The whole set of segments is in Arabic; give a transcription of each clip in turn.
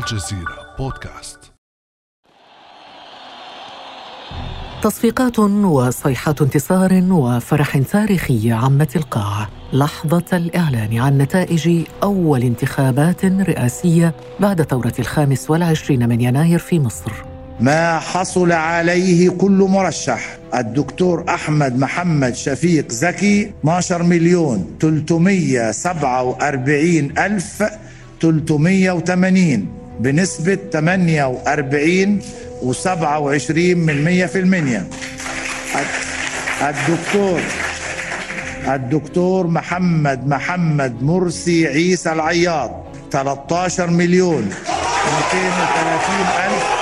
الجزيرة بودكاست. تصفيقات وصيحات انتصار وفرح تاريخي عمت القاع لحظة الإعلان عن نتائج أول انتخابات رئاسية بعد ثورة الخامس والعشرين من يناير في مصر. ما حصل عليه كل مرشح. الدكتور أحمد محمد شفيق زكي 12 مليون 347 ألف 380 بنسبة 48 و27 من 100 في المية. الدكتور الدكتور محمد محمد مرسي عيسى العياط 13 مليون 230 ألف.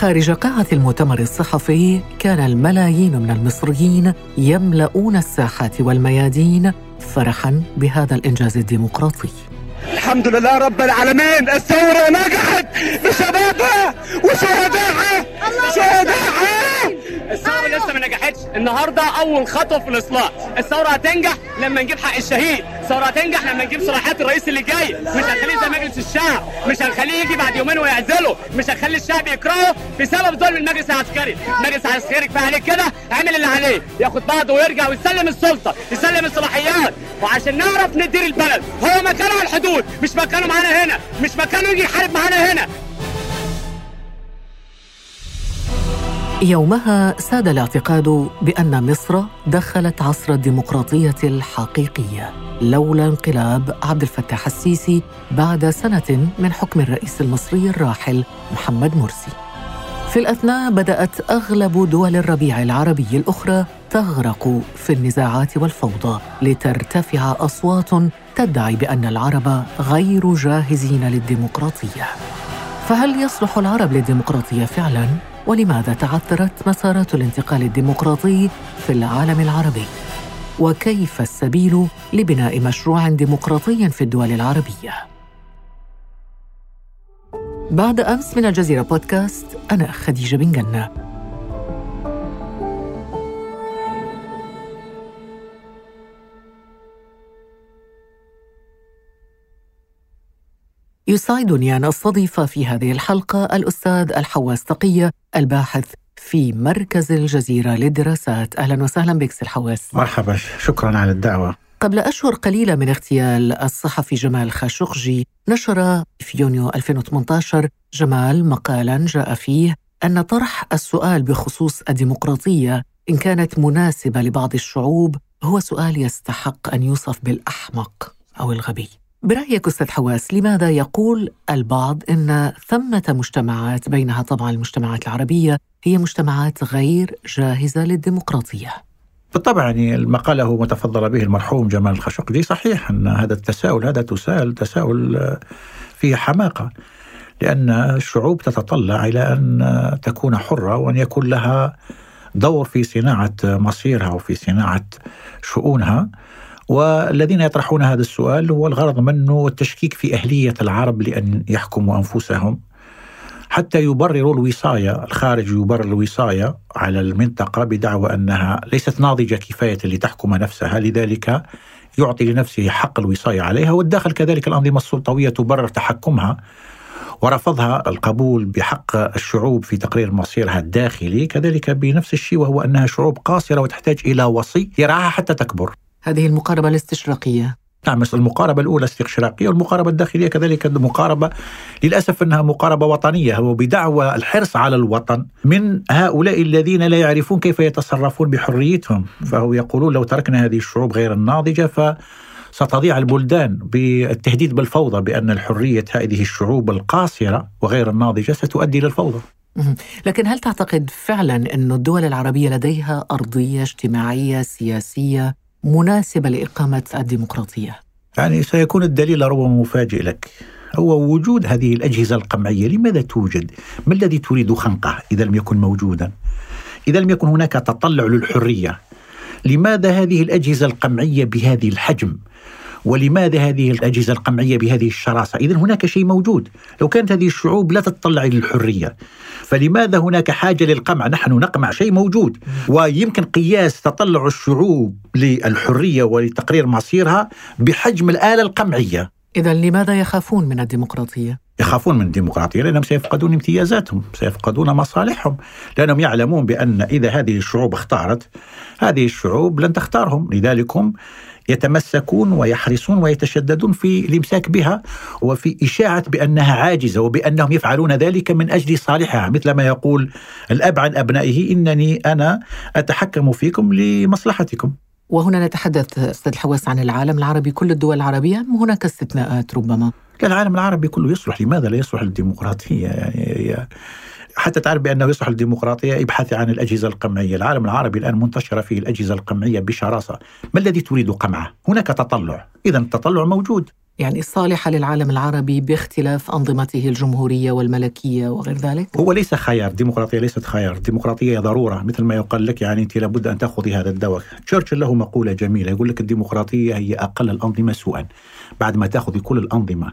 خارج قاعة المؤتمر الصحفي كان الملايين من المصريين يملؤون الساحات والميادين فرحا بهذا الإنجاز الديمقراطي. الحمد لله رب العالمين الثورة نجحت بشبابها وشهدائها شهدائها الثورة لسه ما نجحتش. النهارده أول خطوة في الإصلاح. الثورة هتنجح لما نجيب حق الشهيد. الثورة هتنجح لما نجيب صلاحيات الرئيس اللي جاي. مش هنخليه زي مجلس الشعب. مش هنخليه يجي بعد يومين ويعزله. مش هنخلي الشعب يكرهه بسبب ظلم المجلس العسكري. المجلس العسكري كفاية عليه كده. عمل اللي عليه. ياخد بعضه ويرجع ويسلم السلطة. يسلم الصلاحيات. وعشان نعرف ندير البلد. هو مكانه على الحدود. مش مكانه معانا هنا. مش مكانه يجي يحارب معانا هنا. يومها ساد الاعتقاد بأن مصر دخلت عصر الديمقراطية الحقيقية لولا انقلاب عبد الفتاح السيسي بعد سنة من حكم الرئيس المصري الراحل محمد مرسي. في الأثناء بدأت أغلب دول الربيع العربي الأخرى تغرق في النزاعات والفوضى لترتفع أصوات تدعي بأن العرب غير جاهزين للديمقراطية. فهل يصلح العرب للديمقراطية فعلا؟ ولماذا تعثرت مسارات الانتقال الديمقراطي في العالم العربي؟ وكيف السبيل لبناء مشروع ديمقراطي في الدول العربية؟ بعد أمس من الجزيرة بودكاست أنا خديجة بن جنه يسعدني أن أستضيف في هذه الحلقة الأستاذ الحواس تقية الباحث في مركز الجزيرة للدراسات. أهلا وسهلا بك سي الحواس. مرحبا. شكرا على الدعوة. قبل أشهر قليلة من اغتيال الصحفي جمال خاشقجي نشر في يونيو 2018 جمال مقالا جاء فيه أن طرح السؤال بخصوص الديمقراطية إن كانت مناسبة لبعض الشعوب هو سؤال يستحق أن يوصف بالأحمق أو الغبي. برأيك أستاذ حواس لماذا يقول البعض أن ثمة مجتمعات بينها طبعا المجتمعات العربية هي مجتمعات غير جاهزة للديمقراطية؟ بالطبع يعني المقالة هو متفضل به المرحوم جمال الخشقجي صحيح أن هذا التساؤل هذا تساؤل تساؤل فيه حماقة لأن الشعوب تتطلع إلى أن تكون حرة وأن يكون لها دور في صناعة مصيرها وفي صناعة شؤونها. والذين يطرحون هذا السؤال هو الغرض منه التشكيك في أهلية العرب لأن يحكموا أنفسهم حتى يبرروا الوصاية الخارج يبرر الوصاية على المنطقة بدعوى أنها ليست ناضجة كفاية لتحكم نفسها لذلك يعطي لنفسه حق الوصاية عليها والداخل كذلك الأنظمة السلطوية تبرر تحكمها ورفضها القبول بحق الشعوب في تقرير مصيرها الداخلي كذلك بنفس الشيء وهو أنها شعوب قاصرة وتحتاج إلى وصي يرعاها حتى تكبر. هذه المقاربة الاستشراقية. نعم المقاربة الأولى استشراقية والمقاربة الداخلية كذلك مقاربة للأسف أنها مقاربة وطنية هو بدعوى الحرص على الوطن من هؤلاء الذين لا يعرفون كيف يتصرفون بحريتهم. فهو يقولون لو تركنا هذه الشعوب غير الناضجة ف ستضيع البلدان بالتهديد بالفوضى بأن الحرية هذه الشعوب القاصرة وغير الناضجة ستؤدي للفوضى لكن هل تعتقد فعلا أن الدول العربية لديها أرضية اجتماعية سياسية مناسبة لإقامة الديمقراطية؟ يعني سيكون الدليل ربما مفاجئ لك هو وجود هذه الأجهزة القمعية لماذا توجد؟ ما الذي تريد خنقه إذا لم يكن موجودا؟ إذا لم يكن هناك تطلع للحرية لماذا هذه الأجهزة القمعية بهذه الحجم ولماذا هذه الأجهزة القمعية بهذه الشراسة؟ إذا هناك شيء موجود. لو كانت هذه الشعوب لا تتطلع إلى الحرية فلماذا هناك حاجة للقمع؟ نحن نقمع شيء موجود ويمكن قياس تطلع الشعوب للحرية ولتقرير مصيرها بحجم الآلة القمعية. إذا لماذا يخافون من الديمقراطية؟ يخافون من الديمقراطية لأنهم سيفقدون امتيازاتهم سيفقدون مصالحهم لأنهم يعلمون بأن إذا هذه الشعوب اختارت هذه الشعوب لن تختارهم لذلك هم يتمسكون ويحرصون ويتشددون في الإمساك بها وفي إشاعة بأنها عاجزة وبأنهم يفعلون ذلك من أجل صالحها مثل ما يقول الأب عن أبنائه إنني أنا أتحكم فيكم لمصلحتكم. وهنا نتحدث أستاذ الحواس عن العالم العربي كل الدول العربية أم هناك استثناءات ربما؟ العالم العربي كله يصلح لماذا لا يصلح للديمقراطية يعني حتى تعرف بأنه يصلح الديمقراطيه ابحثي عن الأجهزة القمعية، العالم العربي الآن منتشره فيه الأجهزة القمعية بشراسة، ما الذي تريد قمعه؟ هناك تطلع، اذا التطلع موجود. يعني صالحة للعالم العربي باختلاف أنظمته الجمهورية والملكية وغير ذلك؟ هو ليس خيار، الديمقراطية ليست خيار، الديمقراطية ضرورة مثل ما يقال لك يعني أنت لابد أن تأخذي هذا الدواء. تشرشل له مقولة جميلة يقول لك الديمقراطية هي أقل الأنظمة سوءا بعد ما تأخذي كل الأنظمة.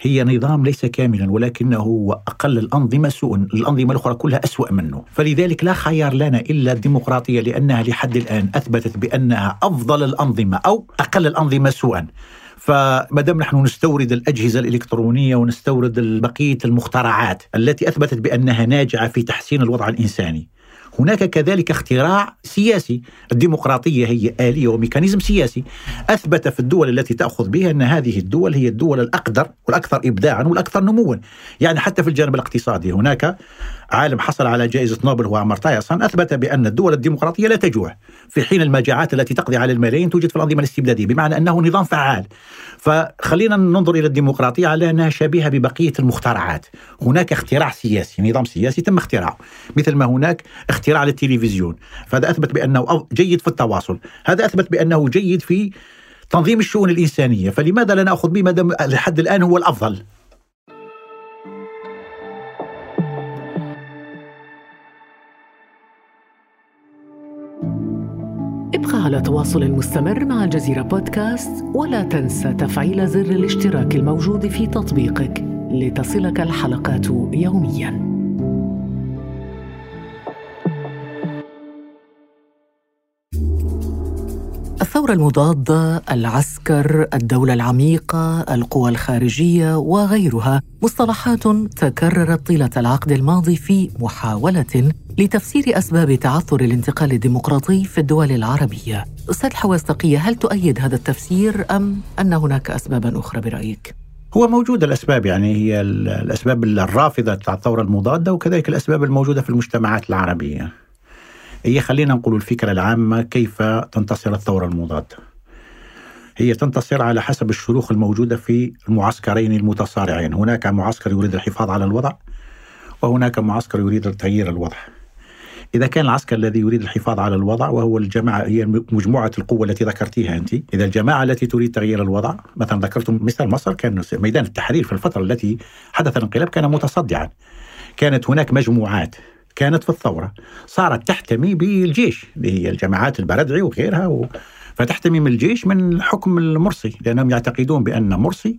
هي نظام ليس كاملا ولكنه هو أقل الأنظمة سوءا الأنظمة الأخرى كلها أسوأ منه. فلذلك لا خيار لنا إلا الديمقراطية لأنها لحد الآن أثبتت بأنها أفضل الأنظمة أو أقل الأنظمة سوءا. فما دام نحن نستورد الأجهزة الإلكترونية ونستورد بقية المخترعات التي أثبتت بأنها ناجعة في تحسين الوضع الإنساني هناك كذلك اختراع سياسي. الديمقراطية هي آلية وميكانيزم سياسي. أثبت في الدول التي تأخذ بها أن هذه الدول هي الدول الأقدر والأكثر إبداعا والأكثر نموا. يعني حتى في الجانب الاقتصادي هناك عالم حصل على جائزة نوبل هو عمر سان أثبت بأن الدول الديمقراطية لا تجوع. في حين المجاعات التي تقضي على الملايين توجد في الأنظمة الاستبدادية بمعنى أنه نظام فعال. فخلينا ننظر إلى الديمقراطية على أنها شبيهة ببقية المخترعات. هناك اختراع سياسي نظام سياسي تم اختراعه. مثل ما هناك اختراع للتلفزيون فهذا أثبت بأنه جيد في التواصل هذا أثبت بأنه جيد في تنظيم الشؤون الإنسانية فلماذا لا نأخذ به ما دام لحد الآن هو الأفضل ابقى على تواصل مستمر مع الجزيرة بودكاست ولا تنسى تفعيل زر الاشتراك الموجود في تطبيقك لتصلك الحلقات يومياً. الثورة المضادة، العسكر، الدولة العميقة، القوى الخارجية وغيرها مصطلحات تكررت طيلة العقد الماضي في محاولة لتفسير أسباب تعثر الانتقال الديمقراطي في الدول العربية. أستاذ حواس تقية، هل تؤيد هذا التفسير أم أن هناك أسبابا أخرى برأيك؟ هو موجود الأسباب يعني هي الأسباب الرافضة الثوره المضاده وكذلك الأسباب الموجودة في المجتمعات العربية. هي خلينا نقول الفكرة العامة كيف تنتصر الثورة المضادة. هي تنتصر على حسب الشروخ الموجودة في المعسكرين المتصارعين. هناك معسكر يريد الحفاظ على الوضع وهناك معسكر يريد تغيير الوضع. إذا كان العسكر الذي يريد الحفاظ على الوضع وهو الجماعة هي مجموعة القوة التي ذكرتيها أنت. إذا الجماعة التي تريد تغيير الوضع مثلا ذكرتم مثال مصر كان ميدان التحرير في الفترة التي حدث الانقلاب كان متصدعا. كانت هناك مجموعات كانت في الثورة. صارت تحتمي بالجيش اللي هي الجماعات البردعي وغيرها و... فتحتمي من الجيش من حكم المرسي لأنهم يعتقدون بأن مرسي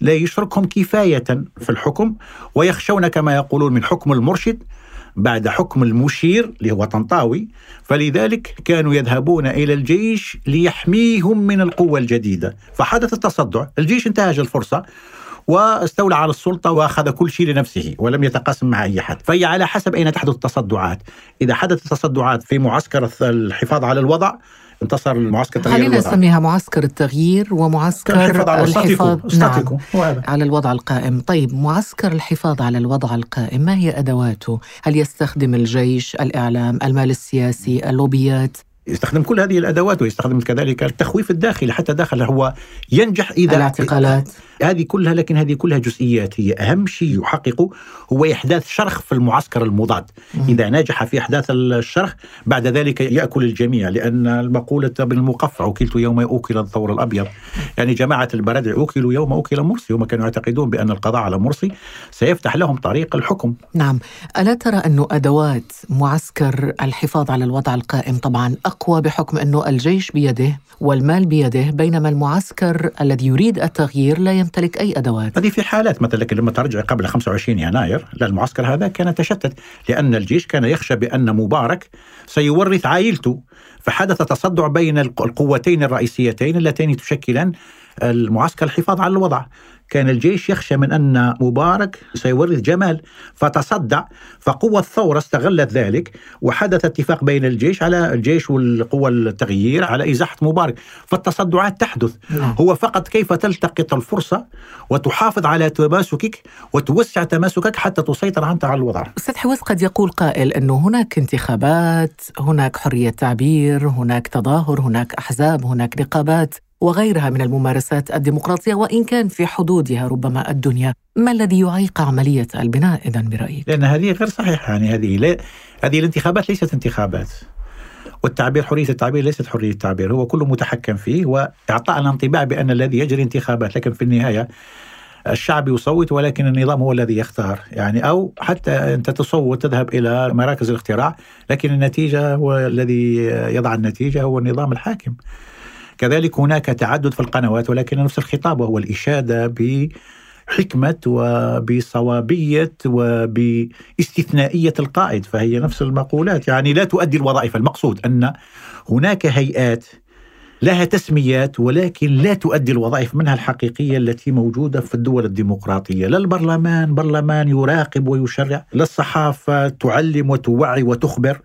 لا يشركهم كفاية في الحكم ويخشون كما يقولون من حكم المرشد بعد حكم المشير اللي هو طنطاوي. فلذلك كانوا يذهبون إلى الجيش ليحميهم من القوة الجديدة. فحدث التصدع الجيش انتهج الفرصة واستولى على السلطة وأخذ كل شيء لنفسه ولم يتقاسم مع أي حد. فهي على حسب أين تحدث التصدعات. إذا حدثت تصدعات في معسكر الحفاظ على الوضع انتصر المعسكر تغيير خلينا نسميها معسكر التغيير ومعسكر الحفاظ على الحفاظ. نعم. على الوضع القائم. طيب معسكر الحفاظ على الوضع القائم ما هي أدواته؟ هل يستخدم الجيش الإعلام المال السياسي اللوبيات؟ يستخدم كل هذه الأدوات ويستخدم كذلك التخويف الداخلي. حتى داخل هو ينجح إذا الاعتقالات. هذه كلها لكن هذه كلها جزئيات. هي أهم شيء يحققه هو إحداث شرخ في المعسكر المضاد. إذا نجح في إحداث الشرخ بعد ذلك يأكل الجميع لأن المقولة بالمقفع أكلت يوم أكل الثور الأبيض. يعني جماعة البردع أكلوا يوم أكل مرسي هم كانوا يعتقدون بأن القضاء على مرسي سيفتح لهم طريق الحكم. نعم. ألا ترى أن أدوات معسكر الحفاظ على الوضع القائم طبعا أقوى بحكم أنه الجيش بيده والمال بيده بينما المعسكر الذي يريد التغيير لا يمتلك أي أدوات؟ هذه في حالات مثلا لكن لما ترجع قبل 25 يناير لا المعسكر هذا كان تشتت لأن الجيش كان يخشى بأن مبارك سيورث عائلته فحدث تصدع بين القوتين الرئيسيتين اللتين تشكلان المعسكر الحفاظ على الوضع. كان الجيش يخشى من أن مبارك سيورث جمال فتصدع فقوة الثورة استغلت ذلك وحدث اتفاق بين الجيش على الجيش والقوى التغيير على إزاحة مبارك. فالتصدعات تحدث. نعم. هو فقط كيف تلتقط الفرصة وتحافظ على تماسكك وتوسع تماسكك حتى تسيطر أنت على الوضع؟ أستاذ حواس قد يقول قائل أنه هناك انتخابات هناك حرية تعبير هناك تظاهر هناك أحزاب هناك نقابات وغيرها من الممارسات الديمقراطية وإن كان في حدودها ربما الدنيا. ما الذي يعيق عملية البناء إذا برأيك؟ لأن هذه غير صحيحة. يعني هذه لا هذه الانتخابات ليست انتخابات. والتعبير حرية التعبير ليست حرية التعبير. هو كله متحكم فيه وإعطاء انطباع بأن الذي يجري انتخابات لكن في النهاية الشعب يصوت ولكن النظام هو الذي يختار. يعني أو حتى أنت تصوت تذهب إلى مراكز الاختراع لكن النتيجة هو الذي يضع النتيجة هو النظام الحاكم. كذلك هناك تعدد في القنوات ولكن نفس الخطاب وهو الإشادة بحكمة وبصوابية وباستثنائية القائد. فهي نفس المقولات يعني لا تؤدي الوظائف. المقصود أن هناك هيئات لها تسميات ولكن لا تؤدي الوظائف منها الحقيقية التي موجودة في الدول الديمقراطية، لا البرلمان برلمان يراقب ويشرع، لا الصحافة تعلم وتوعي وتخبر،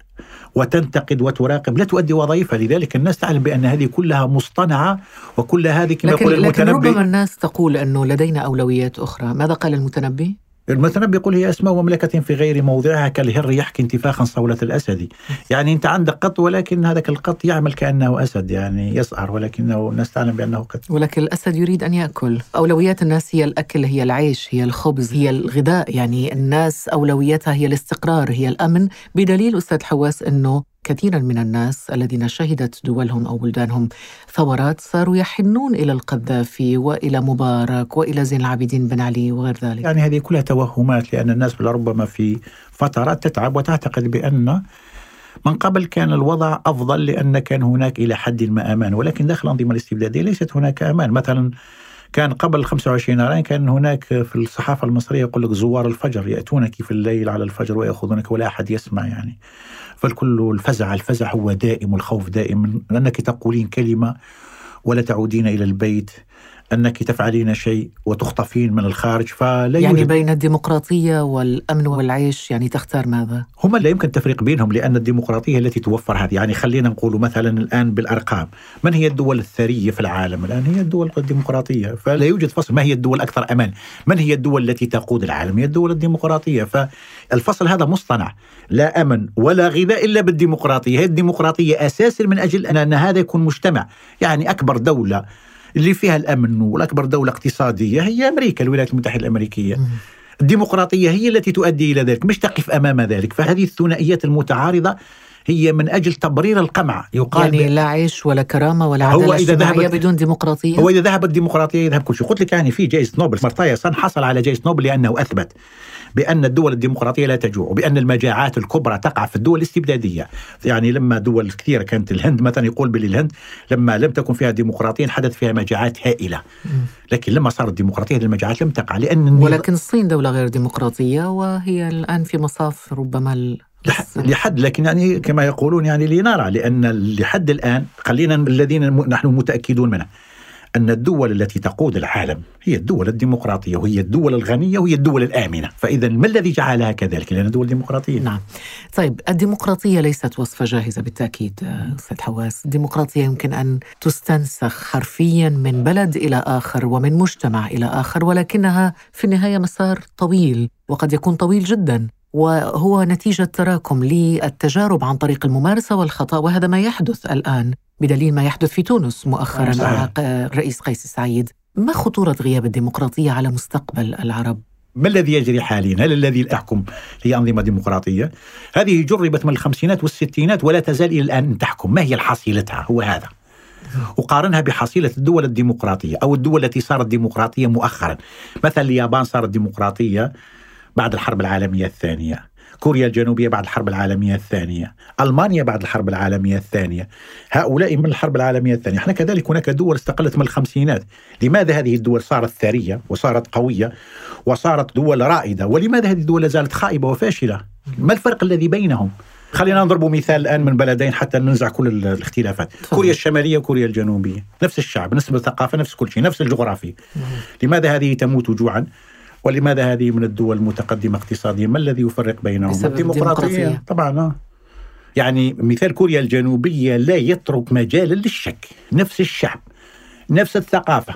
وتنتقد وتراقب لا تؤدي وظائفها. لذلك الناس تعلم بأن هذه كلها مصطنعة وكل هذه كما يقول المتنبي. لكن ربما الناس تقول أنه لدينا أولويات أخرى. ماذا قال المتنبي؟ المتنبي يقول هي أسماء مملكة في غير موضعها كالهر يحكي انتفاخا صولة الأسد. يعني أنت عندك قط ولكن هذاك القط يعمل كأنه أسد يعني يسعر ولكنه الناس تعلم بأنه قط ولكن الأسد يريد أن يأكل. أولويات الناس هي الأكل هي العيش هي الخبز هي الغذاء. يعني الناس أولوياتها هي الاستقرار هي الأمن. بدليل أستاذ حواس أنه كثيرا من الناس الذين شهدت دولهم أو بلدانهم ثورات صاروا يحنون إلى القذافي وإلى مبارك وإلى زين العابدين بن علي وغير ذلك. يعني هذه كلها توهمات لأن الناس لربما في فترات تتعب وتعتقد بأن من قبل كان الوضع أفضل لأن كان هناك إلى حد ما أمان ولكن داخل الأنظمة الاستبدادية ليست هناك أمان مثلا كان قبل 25 يناير كان هناك في الصحافة المصرية يقول لك زوار الفجر يأتونك في الليل على الفجر ويأخذونك ولا أحد يسمع يعني فالكل الفزع الفزع هو دائم الخوف دائم لأنك تقولين كلمة ولا تعودين إلى البيت. أنك تفعلين شيء وتخطفين من الخارج فلا يعني يوجد بين الديمقراطية والأمن والعيش يعني تختار ماذا؟ هم لا يمكن التفريق بينهم لأن الديمقراطية التي توفر هذه. يعني خلينا نقول مثلا الآن بالأرقام من هي الدول الثرية في العالم الآن؟ هي الدول الديمقراطية فلا يوجد فصل. ما هي الدول الاكثر أمان؟ من هي الدول التي تقود العالم؟ هي الدول الديمقراطية. فالفصل هذا مصطنع. لا أمن ولا غذاء إلا بالديمقراطية، هي الديمقراطية أساسا من أجل أن هذا يكون مجتمع، يعني أكبر دولة اللي فيها الأمن والأكبر دولة اقتصادية هي أمريكا الولايات المتحدة الأمريكية. الديمقراطية هي التي تؤدي إلى ذلك مش تقف أمام ذلك. فهذه الثنائيات المتعارضة هي من أجل تبرير القمع. يقال يعني لا عيش ولا كرامة ولا عدالة هو إذا ذهبت بدون ديمقراطية؟ هو إذا ذهبت الديمقراطيه يذهب كل شيء. قلت لك يعني في جائزة نوبل. مرتايا سن حصل على جائزة نوبل لأنه أثبت بأن الدول الديمقراطية لا تجوع وبأن المجاعات الكبرى تقع في الدول الاستبدادية. يعني لما دول كثيرة كانت الهند مثلا يقول باللي الهند لما لم تكن فيها ديمقراطية حدث فيها مجاعات هائلة. لكن لما صارت ديمقراطية المجاعات لم تقع لأن ولكن الصين دولة غير ديمقراطية وهي الآن في مصاف ربما لحد لكن يعني كما يقولون يعني لنرى لأن لحد الآن خلينا الذين نحن متأكدون منه أن الدول التي تقود العالم هي الدول الديمقراطية وهي الدول الغنية وهي الدول الآمنة. فإذا ما الذي جعلها كذلك؟ لأنها دول ديمقراطية. نعم. طيب الديمقراطية ليست وصفة جاهزة بالتأكيد أستاذ حواس. الديمقراطية يمكن أن تستنسخ حرفيا من بلد إلى آخر ومن مجتمع إلى آخر ولكنها في النهاية مسار طويل وقد يكون طويل جدا. وهو نتيجة تراكم للتجارب عن طريق الممارسة والخطأ وهذا ما يحدث الآن بدليل ما يحدث في تونس مؤخرا. مع الرئيس قيس سعيد ما خطورة غياب الديمقراطية على مستقبل العرب؟ ما الذي يجري حاليا؟ هل الذي تحكم هي أنظمة ديمقراطية؟ هذه جربت من الخمسينات والستينات ولا تزال إلى الآن تحكم ما هي حصيلتها؟ هو هذا وقارنها بحصيلة الدول الديمقراطية أو الدول التي صارت ديمقراطية مؤخرا مثلا اليابان صارت ديمقراطية بعد الحرب العالمية الثانية. كوريا الجنوبية بعد الحرب العالمية الثانية. ألمانيا بعد الحرب العالمية الثانية. هؤلاء من الحرب العالمية الثانية. إحنا كذلك هناك دول استقلت من الخمسينات. لماذا هذه الدول صارت ثرية وصارت قوية وصارت دول رائدة؟ ولماذا هذه الدول لا زالت خائبة وفاشلة؟ ما الفرق الذي بينهم؟ خلينا نضرب مثال الآن من بلدين حتى ننزع كل ال- الاختلافات. كوريا الشمالية وكوريا الجنوبية. نفس الشعب نفس الثقافة نفس كل شيء نفس الجغرافيا. لماذا هذه تموت جوعا؟ ولماذا هذه من الدول المتقدمة اقتصاديا ما الذي يفرق بينهم بسبب الديمقراطية. طبعا آه. يعني مثال كوريا الجنوبية لا يترك مجالا للشك نفس الشعب نفس الثقافة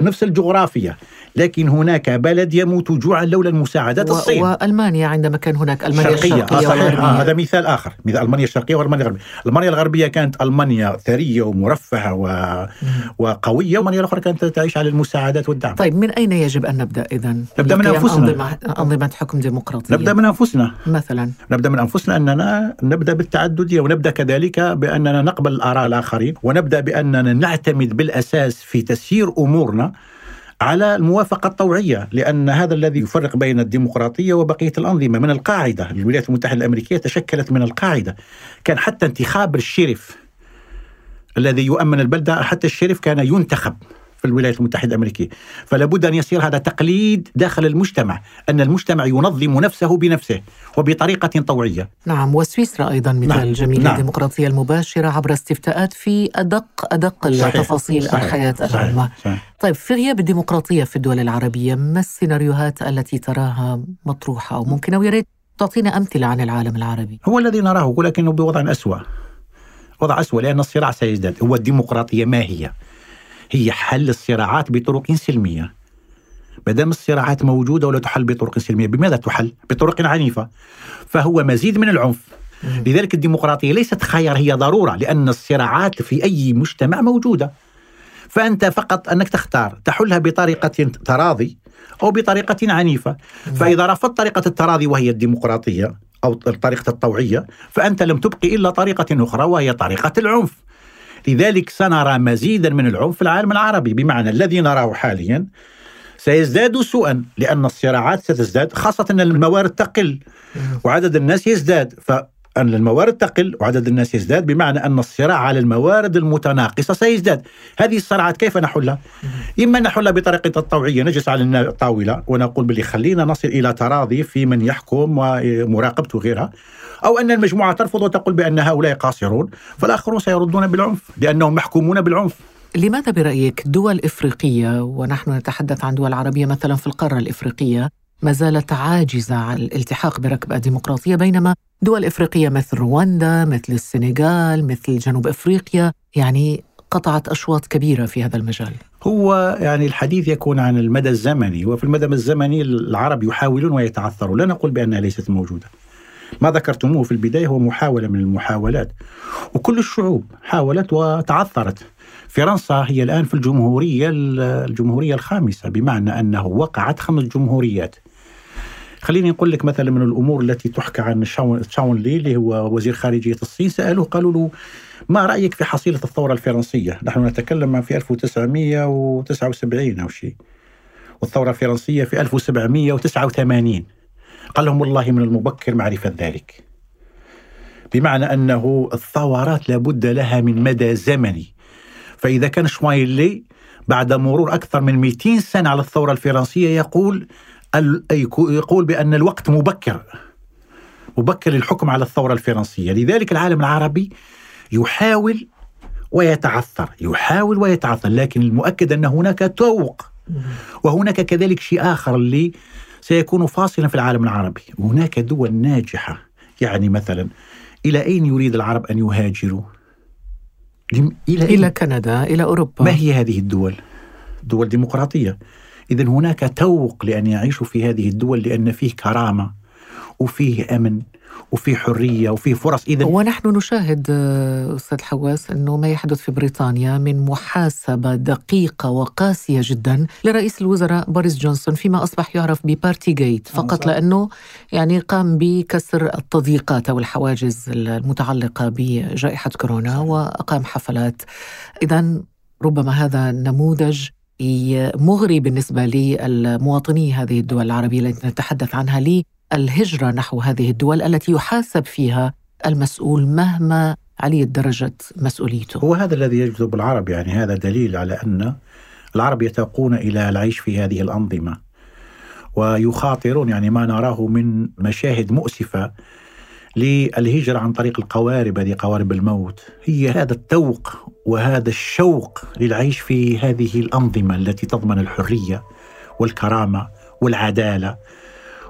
نفس الجغرافيا لكن هناك بلد يموت جوعا لولا المساعدات و- الصين. وألمانيا عندما كان هناك ألمانيا الشرقية الشرقية آه صحيح. آه هذا مثال آخر. مثال ألمانيا الشرقية وألمانيا الغربية. ألمانيا الغربية كانت ألمانيا ثرية ومرفهة و... وقوية وألمانيا الأخرى كانت تعيش على المساعدات والدعم. طيب من أين يجب أن نبدأ إذا؟ نبدأ من. أنظمة, أنظمة حكم ديمقراطية؟ نبدأ من أنفسنا. مثلا. نبدأ من أنفسنا أننا نبدأ بالتعددية ونبدأ كذلك بأننا نقبل الآراء الآخرين ونبدأ بأننا نعتمد بالأساس في تسيير على الموافقة الطوعية لأن هذا الذي يفرق بين الديمقراطية وبقية الأنظمة من القاعدة. الولايات المتحدة الأمريكية تشكلت من القاعدة. كان حتى انتخاب الشريف الذي يؤمن البلدة حتى الشريف كان ينتخب. في الولايات المتحدة الأمريكية فلا بد أن يصير هذا تقليد داخل المجتمع أن المجتمع ينظم نفسه بنفسه وبطريقة طوعية نعم وسويسرا أيضا مثال نعم، جميل نعم. الديمقراطية المباشرة عبر استفتاءات في أدق أدق صحيح، التفاصيل صحيح، الحياة صحيح، العامة صحيح. طيب في غياب الديمقراطية في الدول العربية ما السيناريوهات التي تراها مطروحة أو ممكن أو يا ريت تعطينا أمثلة عن العالم العربي هو الذي نراه ولكنه بوضع أسوأ وضع أسوأ لأن الصراع سيزداد هو الديمقراطية ما هي؟ هي حل الصراعات بطرق سلمية. ما دام الصراعات موجودة ولا تحل بطرق سلمية بماذا تحل؟ بطرق عنيفة. فهو مزيد من العنف. لذلك الديمقراطية ليست خيار هي ضرورة لأن الصراعات في أي مجتمع موجودة. فأنت فقط أنك تختار تحلها بطريقة تراضي أو بطريقة عنيفة. فإذا رفضت طريقة التراضي وهي الديمقراطية أو طريقة الطوعية فأنت لم تبقي إلا طريقة أخرى وهي طريقة العنف. لذلك سنرى مزيدا من العنف في العالم العربي. بمعنى الذي نراه حاليا سيزداد سوءا لأن الصراعات ستزداد خاصة أن الموارد تقل وعدد الناس يزداد. فأن الموارد تقل وعدد الناس يزداد بمعنى أن الصراع على الموارد المتناقصة سيزداد. هذه الصراعات كيف نحلها؟ إما نحلها بطريقة الطوعية نجلس على الطاولة ونقول باللي خلينا نصل إلى تراضي في من يحكم ومراقبته وغيرها أو أن المجموعة ترفض وتقول بأن هؤلاء قاصرون فالآخرون سيردون بالعنف لأنهم محكومون بالعنف. لماذا برأيك دول إفريقية ونحن نتحدث عن دول عربية مثلا في القارة الإفريقية ما زالت عاجزة عن الالتحاق بركب الديمقراطية بينما دول إفريقية مثل رواندا مثل السنغال مثل جنوب إفريقيا يعني قطعت أشواط كبيرة في هذا المجال. هو يعني الحديث يكون عن المدى الزمني وفي المدى الزمني العرب يحاولون ويتعثرون. لا نقول بأنها ليست موجودة. ما ذكرتموه في البداية هو محاولة من المحاولات. وكل الشعوب حاولت وتعثرت. فرنسا هي الآن في الجمهورية الجمهورية الخامسة بمعنى أنه وقعت خمس جمهوريات. خليني نقول لك مثلا من الأمور التي تحكى عن شاون, لي اللي هو وزير خارجية الصين سألوه قالوا له ما رأيك في حصيلة الثورة الفرنسية؟ نحن نتكلم في 1979 أو شيء. والثورة الفرنسية في 1789. قال لهم والله من المبكر معرفة ذلك. بمعنى أنه الثورات لابد لها من مدى زمني. فإذا كان شوايلي بعد مرور أكثر من 200 سنة على الثورة الفرنسية يقول يقول بأن الوقت مبكر. مبكر للحكم على الثورة الفرنسية. لذلك العالم العربي يحاول ويتعثر. يحاول ويتعثر. لكن المؤكد أن هناك توق. وهناك كذلك شيء آخر اللي سيكون فاصلا في العالم العربي. هناك دول ناجحة. يعني مثلا إلى أين يريد العرب أن يهاجروا؟ إلى, إلى كندا إلى أوروبا. ما هي هذه الدول؟ دول ديمقراطية. إذا هناك توق لأن يعيشوا في هذه الدول لأن فيه كرامة وفيه أمن وفي حرية وفي فرص. اذا ونحن نشاهد آه، أستاذ حواس أنه ما يحدث في بريطانيا من محاسبة دقيقة وقاسية جدا لرئيس الوزراء بوريس جونسون فيما أصبح يعرف ب Partygate فقط لأنه يعني قام بكسر التضييقات أو الحواجز المتعلقة بجائحة كورونا وأقام حفلات. اذا ربما هذا نموذج مغري بالنسبة للمواطني هذه الدول العربية التي نتحدث عنها الهجرة نحو هذه الدول التي يحاسب فيها المسؤول مهما عليت درجة مسؤوليته. هو هذا الذي يجذب العرب يعني هذا دليل على أن العرب يتوقون إلى العيش في هذه الأنظمة ويخاطرون يعني ما نراه من مشاهد مؤسفة للهجرة عن طريق القوارب هذه قوارب الموت. هي هذا التوق وهذا الشوق للعيش في هذه الأنظمة التي تضمن الحرية والكرامة والعدالة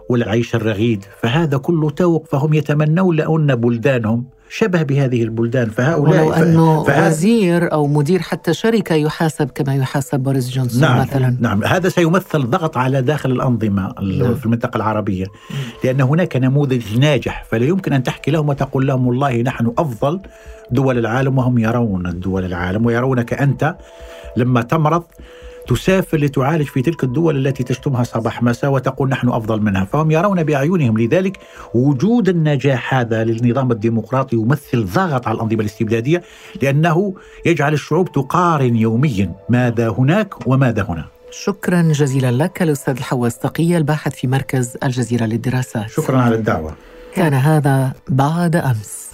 والعيش الرغيد. فهذا كله توق فهم يتمنون لأن بلدانهم شبه بهذه البلدان فهؤلاء ولو أنه فهذا وزير أو مدير حتى شركة يحاسب كما يحاسب بوريس جونسون نعم مثلا. نعم هذا سيمثل ضغط على داخل الأنظمة نعم. في المنطقة العربية لأن هناك نموذج ناجح فلا يمكن أن تحكي لهم وتقول لهم والله نحن أفضل دول العالم وهم يرون دول العالم ويرونك أنت. لما تمرض تسافر لتعالج في تلك الدول التي تشتمها صباح مساء وتقول نحن أفضل منها، فهم يرون بأعينهم لذلك وجود النجاح هذا للنظام الديمقراطي يمثل ضغط على الأنظمة الاستبدادية لأنه يجعل الشعوب تقارن يوميا ماذا هناك وماذا هنا. شكرا جزيلا لك الأستاذ الحواس تقي الباحث في مركز الجزيرة للدراسات. شكرا على الدعوة. كان هذا بعد أمس.